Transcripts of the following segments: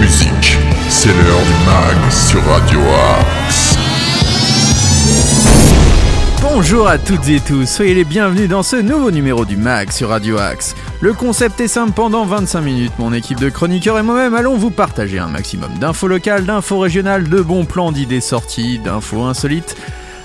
musique. C'est l'heure du mag sur Radio Axe. Bonjour à toutes et tous, soyez les bienvenus dans ce nouveau numéro du MAG sur Radio Axe. Le concept est simple, pendant 25 minutes, mon équipe de chroniqueurs et moi-même allons vous partager un maximum d'infos locales, d'infos régionales, de bons plans d'idées sorties, d'infos insolites,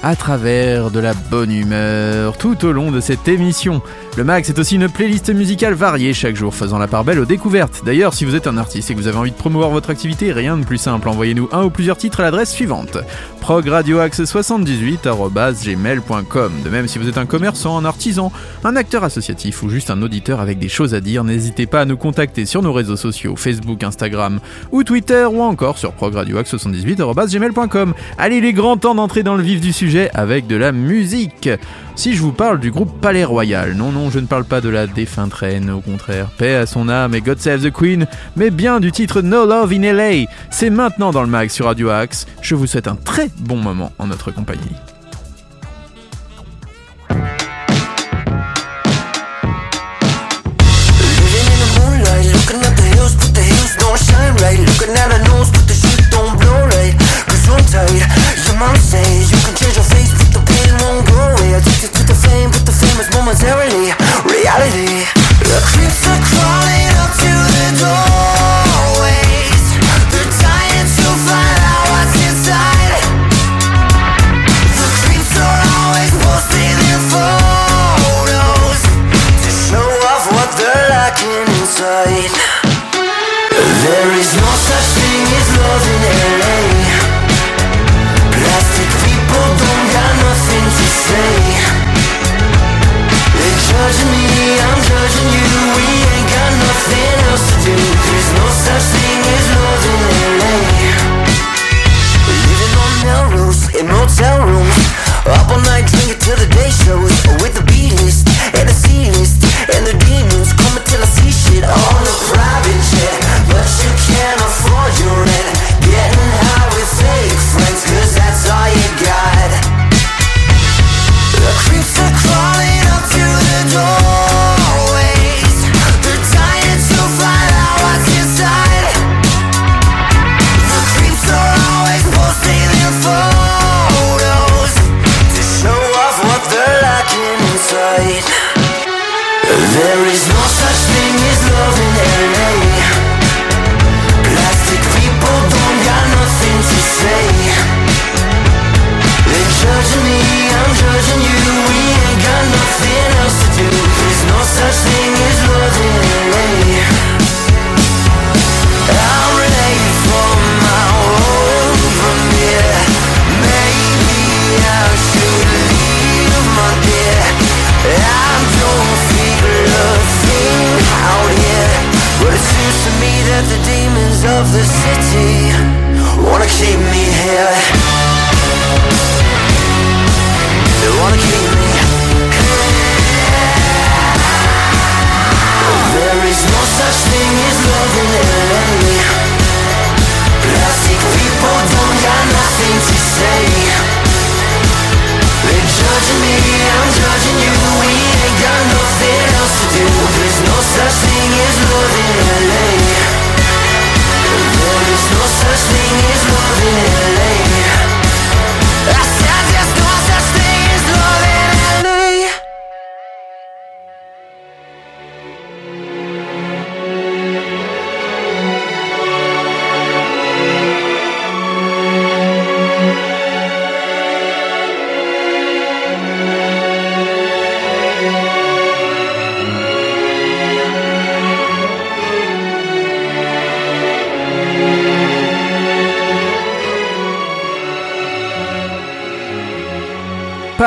à travers de la bonne humeur tout au long de cette émission. Le Mag, c'est aussi une playlist musicale variée chaque jour, faisant la part belle aux découvertes. D'ailleurs, si vous êtes un artiste et que vous avez envie de promouvoir votre activité, rien de plus simple, envoyez-nous un ou plusieurs titres à l'adresse suivante progradioaxe78.gmail.com. De même, si vous êtes un commerçant, un artisan, un acteur associatif ou juste un auditeur avec des choses à dire, n'hésitez pas à nous contacter sur nos réseaux sociaux Facebook, Instagram ou Twitter ou encore sur progradioaxe78.gmail.com. Allez, il est grand temps d'entrer dans le vif du sujet avec de la musique. Si je vous parle du groupe Palais Royal, non, non, je ne parle pas de la défunte reine, au contraire, paix à son âme et God Save the Queen, mais bien du titre No Love in LA. C'est maintenant dans le mag sur Radio Axe. Je vous souhaite un très bon moment en notre compagnie. reality, reality.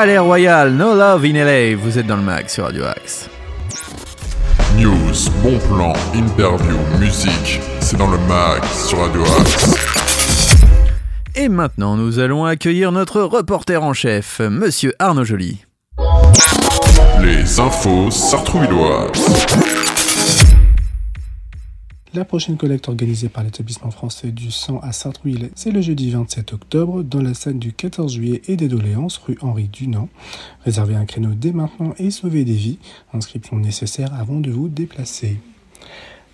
Palais Royal, No Love in LA, vous êtes dans le mag sur Radio Axe. News, bon plan, interview, musique. C'est dans le mag sur Radio Axe. Et maintenant, nous allons accueillir notre reporter en chef, Monsieur Arnaud Joly. Les infos sartrouilloises. La prochaine collecte organisée par l'établissement français du sang à Sartrouville, c'est le jeudi 27 octobre dans la salle du 14 juillet et des doléances rue Henri Dunant. Réservez un créneau dès maintenant et sauvez des vies. Inscription nécessaire avant de vous déplacer.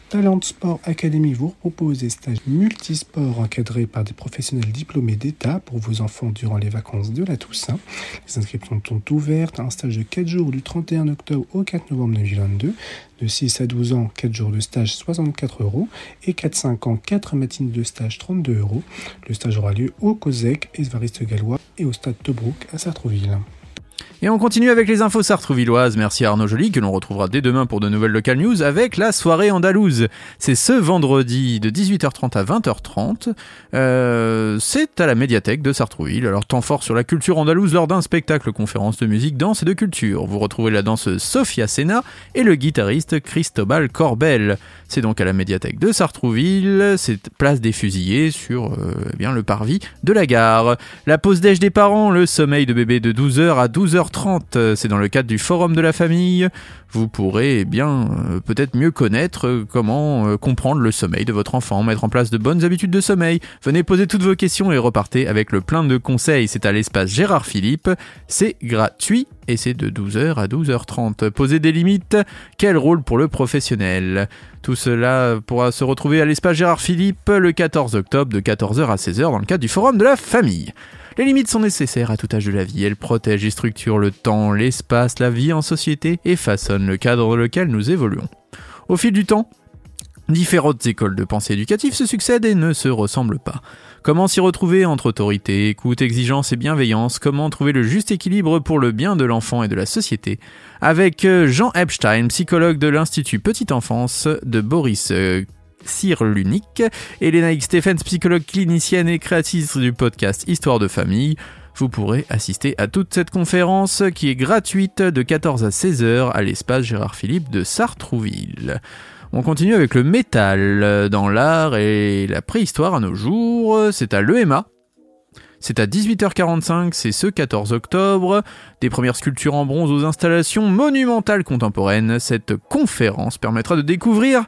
Talent Sport Academy vous propose des stages multisports encadrés par des professionnels diplômés d'État pour vos enfants durant les vacances de la Toussaint. Les inscriptions sont ouvertes. Un stage de 4 jours du 31 octobre au 4 novembre 2022. De 6 à 12 ans, 4 jours de stage 64 euros. Et 4-5 ans, 4 matinées de stage 32 euros. Le stage aura lieu au COSEC, Esvariste Gallois et au stade Tobruk à Sartrouville. Et on continue avec les infos sartrouvilloises. Merci à Arnaud Joly que l'on retrouvera dès demain pour de nouvelles local news avec la soirée andalouse. C'est ce vendredi de 18h30 à 20h30. Euh, c'est à la médiathèque de Sartrouville. Alors temps fort sur la culture andalouse lors d'un spectacle conférence de musique, danse et de culture. Vous retrouvez la danseuse Sophia Sena et le guitariste Cristobal Corbel. C'est donc à la médiathèque de Sartrouville. C'est place des fusillés sur euh, eh bien le parvis de la gare. La pause déj des parents, le sommeil de bébé de 12h à 12h30. C'est dans le cadre du forum de la famille. Vous pourrez eh bien euh, peut-être mieux connaître euh, comment euh, comprendre le sommeil de votre enfant, mettre en place de bonnes habitudes de sommeil. Venez poser toutes vos questions et repartez avec le plein de conseils. C'est à l'espace Gérard Philippe. C'est gratuit et c'est de 12h à 12h30. Posez des limites. Quel rôle pour le professionnel? Tout cela pourra se retrouver à l'espace Gérard Philippe le 14 octobre de 14h à 16h dans le cadre du forum de la famille. Les limites sont nécessaires à tout âge de la vie. Elles protègent et structurent le temps, l'espace, la vie en société et façonnent le cadre dans lequel nous évoluons. Au fil du temps, différentes écoles de pensée éducative se succèdent et ne se ressemblent pas. Comment s'y retrouver entre autorité, écoute, exigence et bienveillance? Comment trouver le juste équilibre pour le bien de l'enfant et de la société? Avec euh, Jean Epstein, psychologue de l'Institut Petite Enfance de Boris euh, Cyr Lunique, Elena X. Stephens, psychologue clinicienne et créatrice du podcast Histoire de famille. Vous pourrez assister à toute cette conférence qui est gratuite de 14 à 16 heures à l'espace Gérard Philippe de Sartrouville. On continue avec le métal dans l'art et la préhistoire à nos jours. C'est à l'EMA. C'est à 18h45, c'est ce 14 octobre. Des premières sculptures en bronze aux installations monumentales contemporaines. Cette conférence permettra de découvrir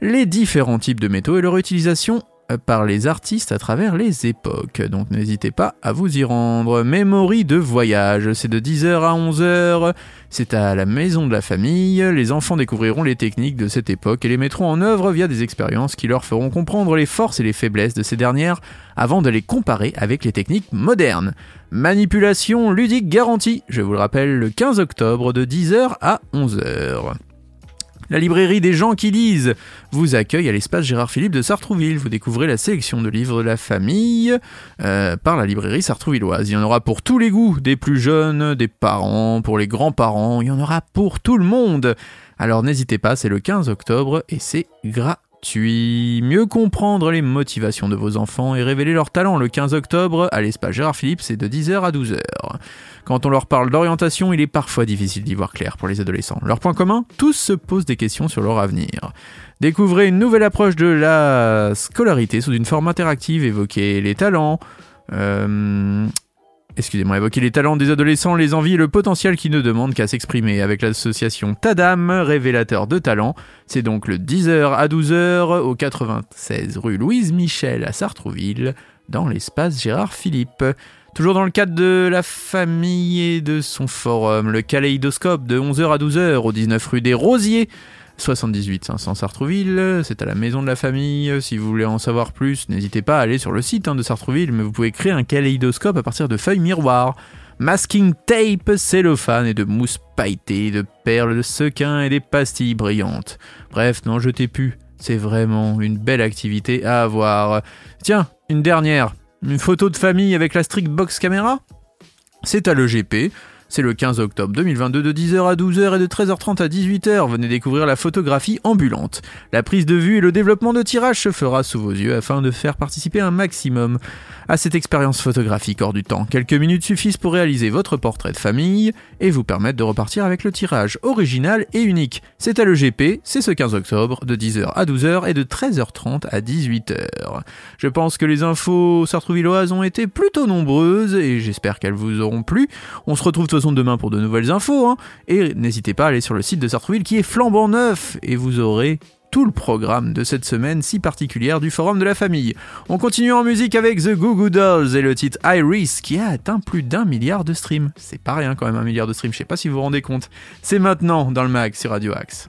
les différents types de métaux et leur utilisation par les artistes à travers les époques. Donc n'hésitez pas à vous y rendre. Memory de voyage, c'est de 10h à 11h. C'est à la maison de la famille. Les enfants découvriront les techniques de cette époque et les mettront en œuvre via des expériences qui leur feront comprendre les forces et les faiblesses de ces dernières avant de les comparer avec les techniques modernes. Manipulation ludique garantie, je vous le rappelle, le 15 octobre de 10h à 11h. La librairie des gens qui lisent vous accueille à l'espace Gérard Philippe de Sartrouville. Vous découvrez la sélection de livres de la famille euh, par la librairie sartrouvilloise. Il y en aura pour tous les goûts, des plus jeunes, des parents, pour les grands-parents, il y en aura pour tout le monde. Alors n'hésitez pas, c'est le 15 octobre et c'est gratuit. Mieux comprendre les motivations de vos enfants et révéler leurs talents le 15 octobre à l'espace Gérard Philippe, c'est de 10h à 12h. Quand on leur parle d'orientation, il est parfois difficile d'y voir clair pour les adolescents. Leur point commun Tous se posent des questions sur leur avenir. Découvrez une nouvelle approche de la scolarité sous une forme interactive, évoquez les talents, euh, excusez-moi, évoquer les talents des adolescents, les envies et le potentiel qui ne demandent qu'à s'exprimer avec l'association Tadam, révélateur de talents. C'est donc le 10h à 12h au 96 rue Louise Michel à Sartrouville, dans l'espace Gérard Philippe. Toujours dans le cadre de la famille et de son forum, le kaléidoscope de 11h à 12h au 19 rue des Rosiers. 78 500 Sartrouville, c'est à la maison de la famille. Si vous voulez en savoir plus, n'hésitez pas à aller sur le site hein, de Sartrouville, mais vous pouvez créer un kaléidoscope à partir de feuilles miroirs. Masking tape, cellophane et de mousse pailletée, de perles de sequin et des pastilles brillantes. Bref, n'en jetez plus. C'est vraiment une belle activité à avoir. Tiens, une dernière. Une photo de famille avec la Strict Box Camera? C'est à l'EGP. C'est le 15 octobre 2022 de 10h à 12h et de 13h30 à 18h. Venez découvrir la photographie ambulante. La prise de vue et le développement de tirage se fera sous vos yeux afin de faire participer un maximum à cette expérience photographique hors du temps. Quelques minutes suffisent pour réaliser votre portrait de famille et vous permettre de repartir avec le tirage original et unique. C'est à l'EGP, c'est ce 15 octobre de 10h à 12h et de 13h30 à 18h. Je pense que les infos sartrouvilloises ont été plutôt nombreuses et j'espère qu'elles vous auront plu. On se retrouve de toute façon demain pour de nouvelles infos hein. et n'hésitez pas à aller sur le site de Sartrouville qui est flambant neuf et vous aurez tout le programme de cette semaine si particulière du Forum de la Famille. On continue en musique avec The Goo Goo Dolls et le titre Iris qui a atteint plus d'un milliard de streams. C'est pas rien quand même un milliard de streams, je sais pas si vous vous rendez compte. C'est maintenant dans le mag sur Radio Axe.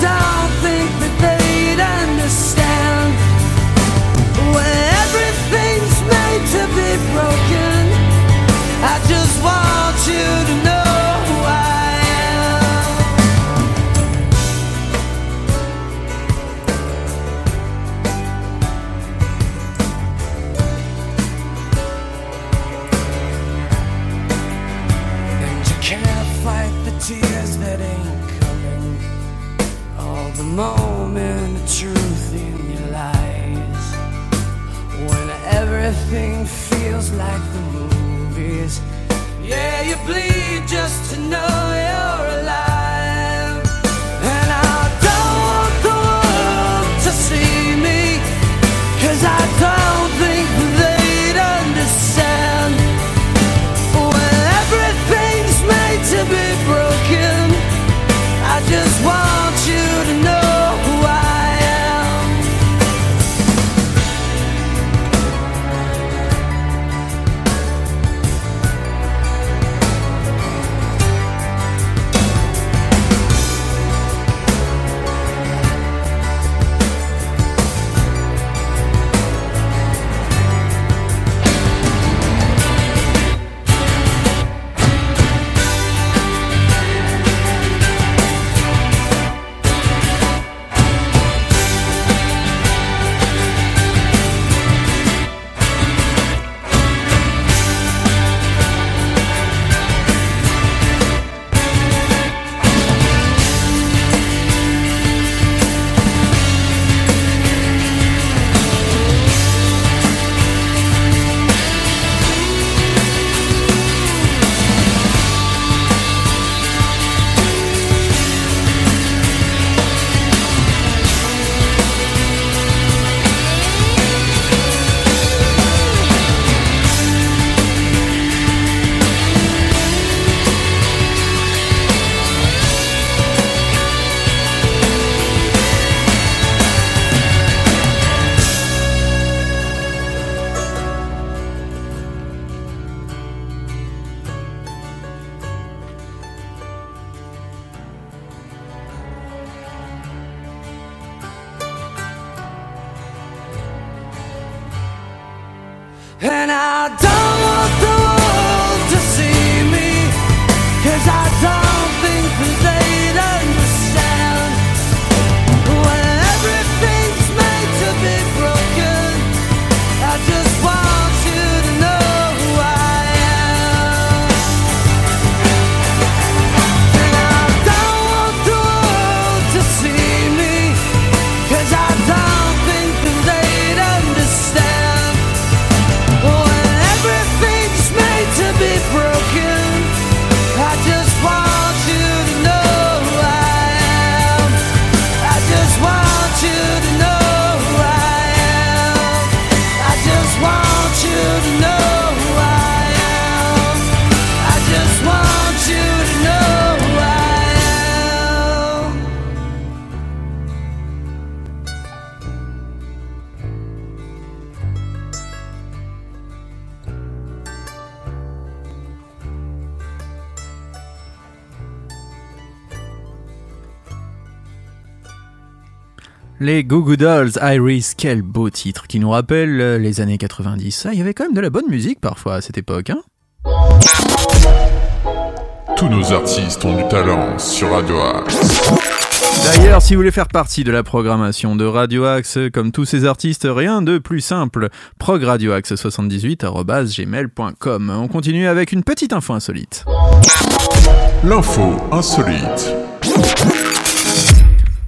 don't think I just And I don't Les Goo Goo Dolls, Iris, quel beau titre qui nous rappelle euh, les années 90. Ah, il y avait quand même de la bonne musique parfois à cette époque, hein Tous nos artistes ont du talent sur Radio Axe. D'ailleurs, si vous voulez faire partie de la programmation de Radio Axe, comme tous ces artistes, rien de plus simple. progradioaxe78.gmail.com On continue avec une petite info insolite. L'info insolite.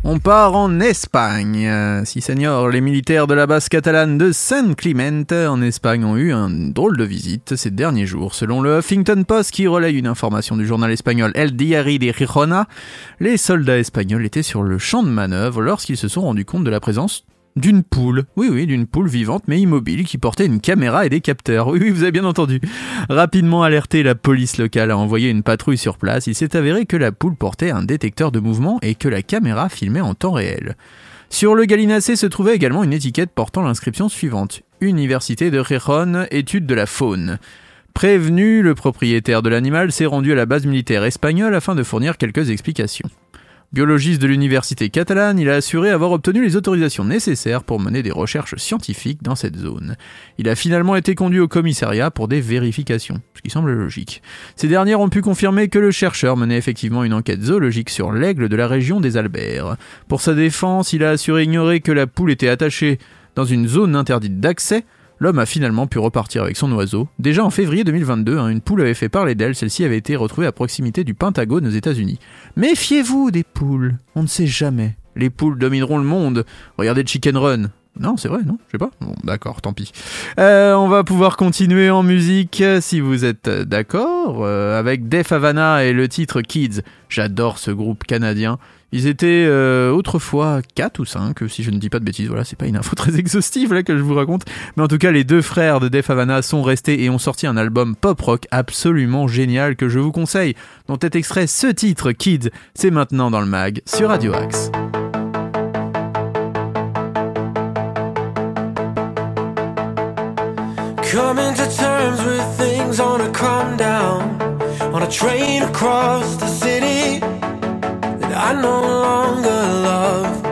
On part en Espagne. Euh, Si senior, les militaires de la base catalane de San Clemente en Espagne ont eu un drôle de visite ces derniers jours. Selon le Huffington Post qui relaye une information du journal espagnol El Diari de Gijona, les soldats espagnols étaient sur le champ de manœuvre lorsqu'ils se sont rendus compte de la présence d'une poule. Oui, oui, d'une poule vivante mais immobile qui portait une caméra et des capteurs. Oui, oui, vous avez bien entendu. Rapidement alerté, la police locale a envoyé une patrouille sur place. Il s'est avéré que la poule portait un détecteur de mouvement et que la caméra filmait en temps réel. Sur le gallinacé se trouvait également une étiquette portant l'inscription suivante. Université de Gijón, étude de la faune. Prévenu, le propriétaire de l'animal s'est rendu à la base militaire espagnole afin de fournir quelques explications. Biologiste de l'université catalane, il a assuré avoir obtenu les autorisations nécessaires pour mener des recherches scientifiques dans cette zone. Il a finalement été conduit au commissariat pour des vérifications, ce qui semble logique. Ces dernières ont pu confirmer que le chercheur menait effectivement une enquête zoologique sur l'aigle de la région des Alberts. Pour sa défense, il a assuré ignorer que la poule était attachée dans une zone interdite d'accès, L'homme a finalement pu repartir avec son oiseau. Déjà en février 2022, hein, une poule avait fait parler d'elle, celle-ci avait été retrouvée à proximité du Pentagone aux États-Unis. Méfiez-vous des poules, on ne sait jamais. Les poules domineront le monde. Regardez Chicken Run. Non, c'est vrai, non? Je sais pas. Bon, d'accord, tant pis. Euh, on va pouvoir continuer en musique si vous êtes d'accord euh, avec Def Havana et le titre Kids. J'adore ce groupe canadien. Ils étaient euh, autrefois 4 ou 5, si je ne dis pas de bêtises. Voilà, c'est pas une info très exhaustive là que je vous raconte. Mais en tout cas, les deux frères de Def Havana sont restés et ont sorti un album pop-rock absolument génial que je vous conseille. Dont est extrait ce titre, Kids. C'est maintenant dans le mag sur Radio Axe. Coming to terms with things on a calm down On a train across the city I no longer love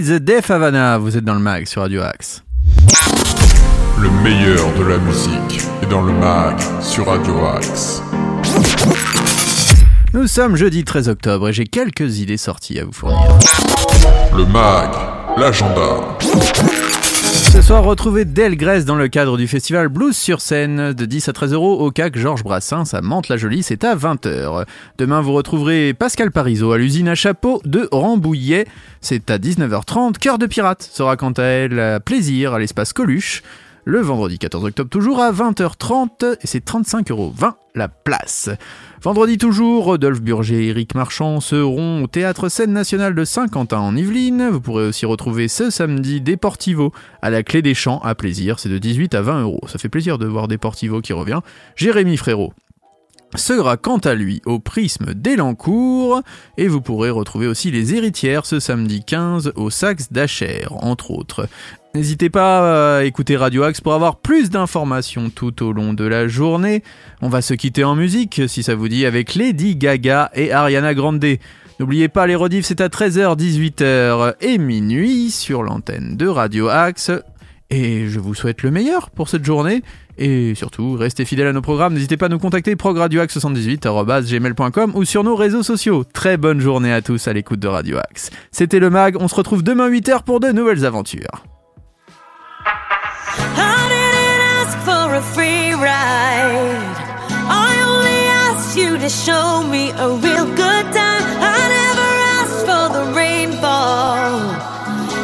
The Def Havana, vous êtes dans le mag sur Radio Axe. Le meilleur de la musique est dans le mag sur Radio Axe. Nous sommes jeudi 13 octobre et j'ai quelques idées sorties à vous fournir. Le mag, l'agenda. Ce soir, retrouvez Del Grèce dans le cadre du festival Blues sur scène de 10 à 13 euros au CAC Georges Brassens à Mantes-la-Jolie, c'est à 20h. Demain, vous retrouverez Pascal Parisot à l'usine à chapeau de Rambouillet, c'est à 19h30. Cœur de pirate sera quant à elle plaisir à l'espace Coluche. Le vendredi 14 octobre toujours à 20h30 et c'est 35,20€ la place. Vendredi toujours, Rodolphe Burger et Eric Marchand seront au Théâtre Scène Nationale de Saint-Quentin en Yvelines. Vous pourrez aussi retrouver ce samedi Deportivo à la Clé des Champs à plaisir. C'est de 18 à 20 euros. Ça fait plaisir de voir Deportivo qui revient. Jérémy Frérot sera quant à lui au prisme d'Elancourt et vous pourrez retrouver aussi les héritières ce samedi 15 au Saxe d'Acher entre autres. N'hésitez pas à écouter Radio Axe pour avoir plus d'informations tout au long de la journée. On va se quitter en musique, si ça vous dit, avec Lady Gaga et Ariana Grande. N'oubliez pas, les rediffs, c'est à 13h, 18h et minuit sur l'antenne de Radio Axe. Et je vous souhaite le meilleur pour cette journée. Et surtout, restez fidèles à nos programmes. N'hésitez pas à nous contacter progradioaxe78.gmail.com ou sur nos réseaux sociaux. Très bonne journée à tous à l'écoute de Radio Axe. C'était le MAG. On se retrouve demain 8h pour de nouvelles aventures. To show me a real good time. I never asked for the rainfall.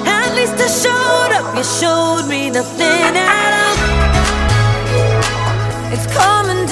At least I showed up, you showed me nothing at all. It's coming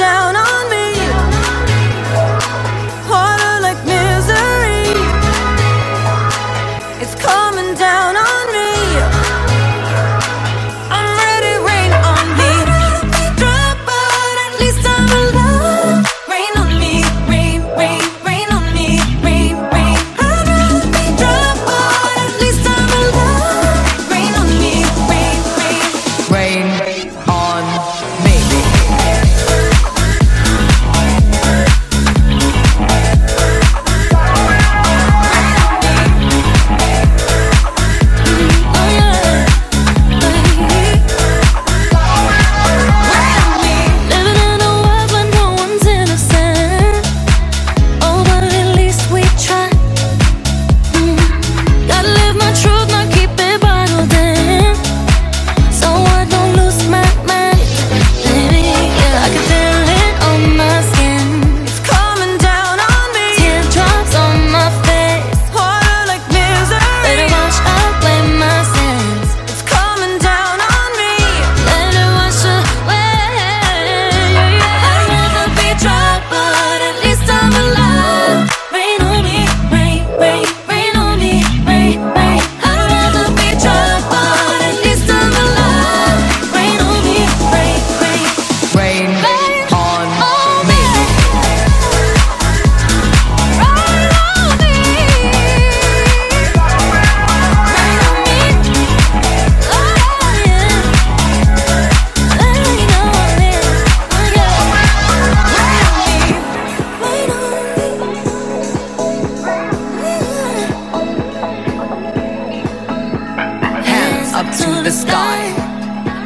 the sky.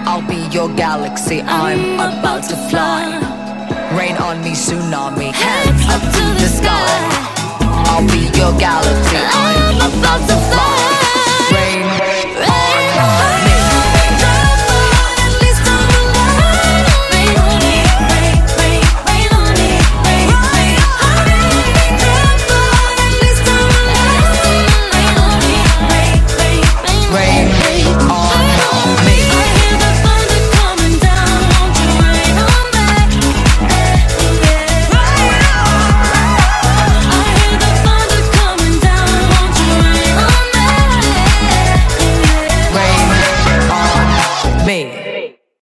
I'll be your galaxy. I'm about to fly. Rain on me, tsunami. Hands up to the sky. I'll be your galaxy. I'm about to fly.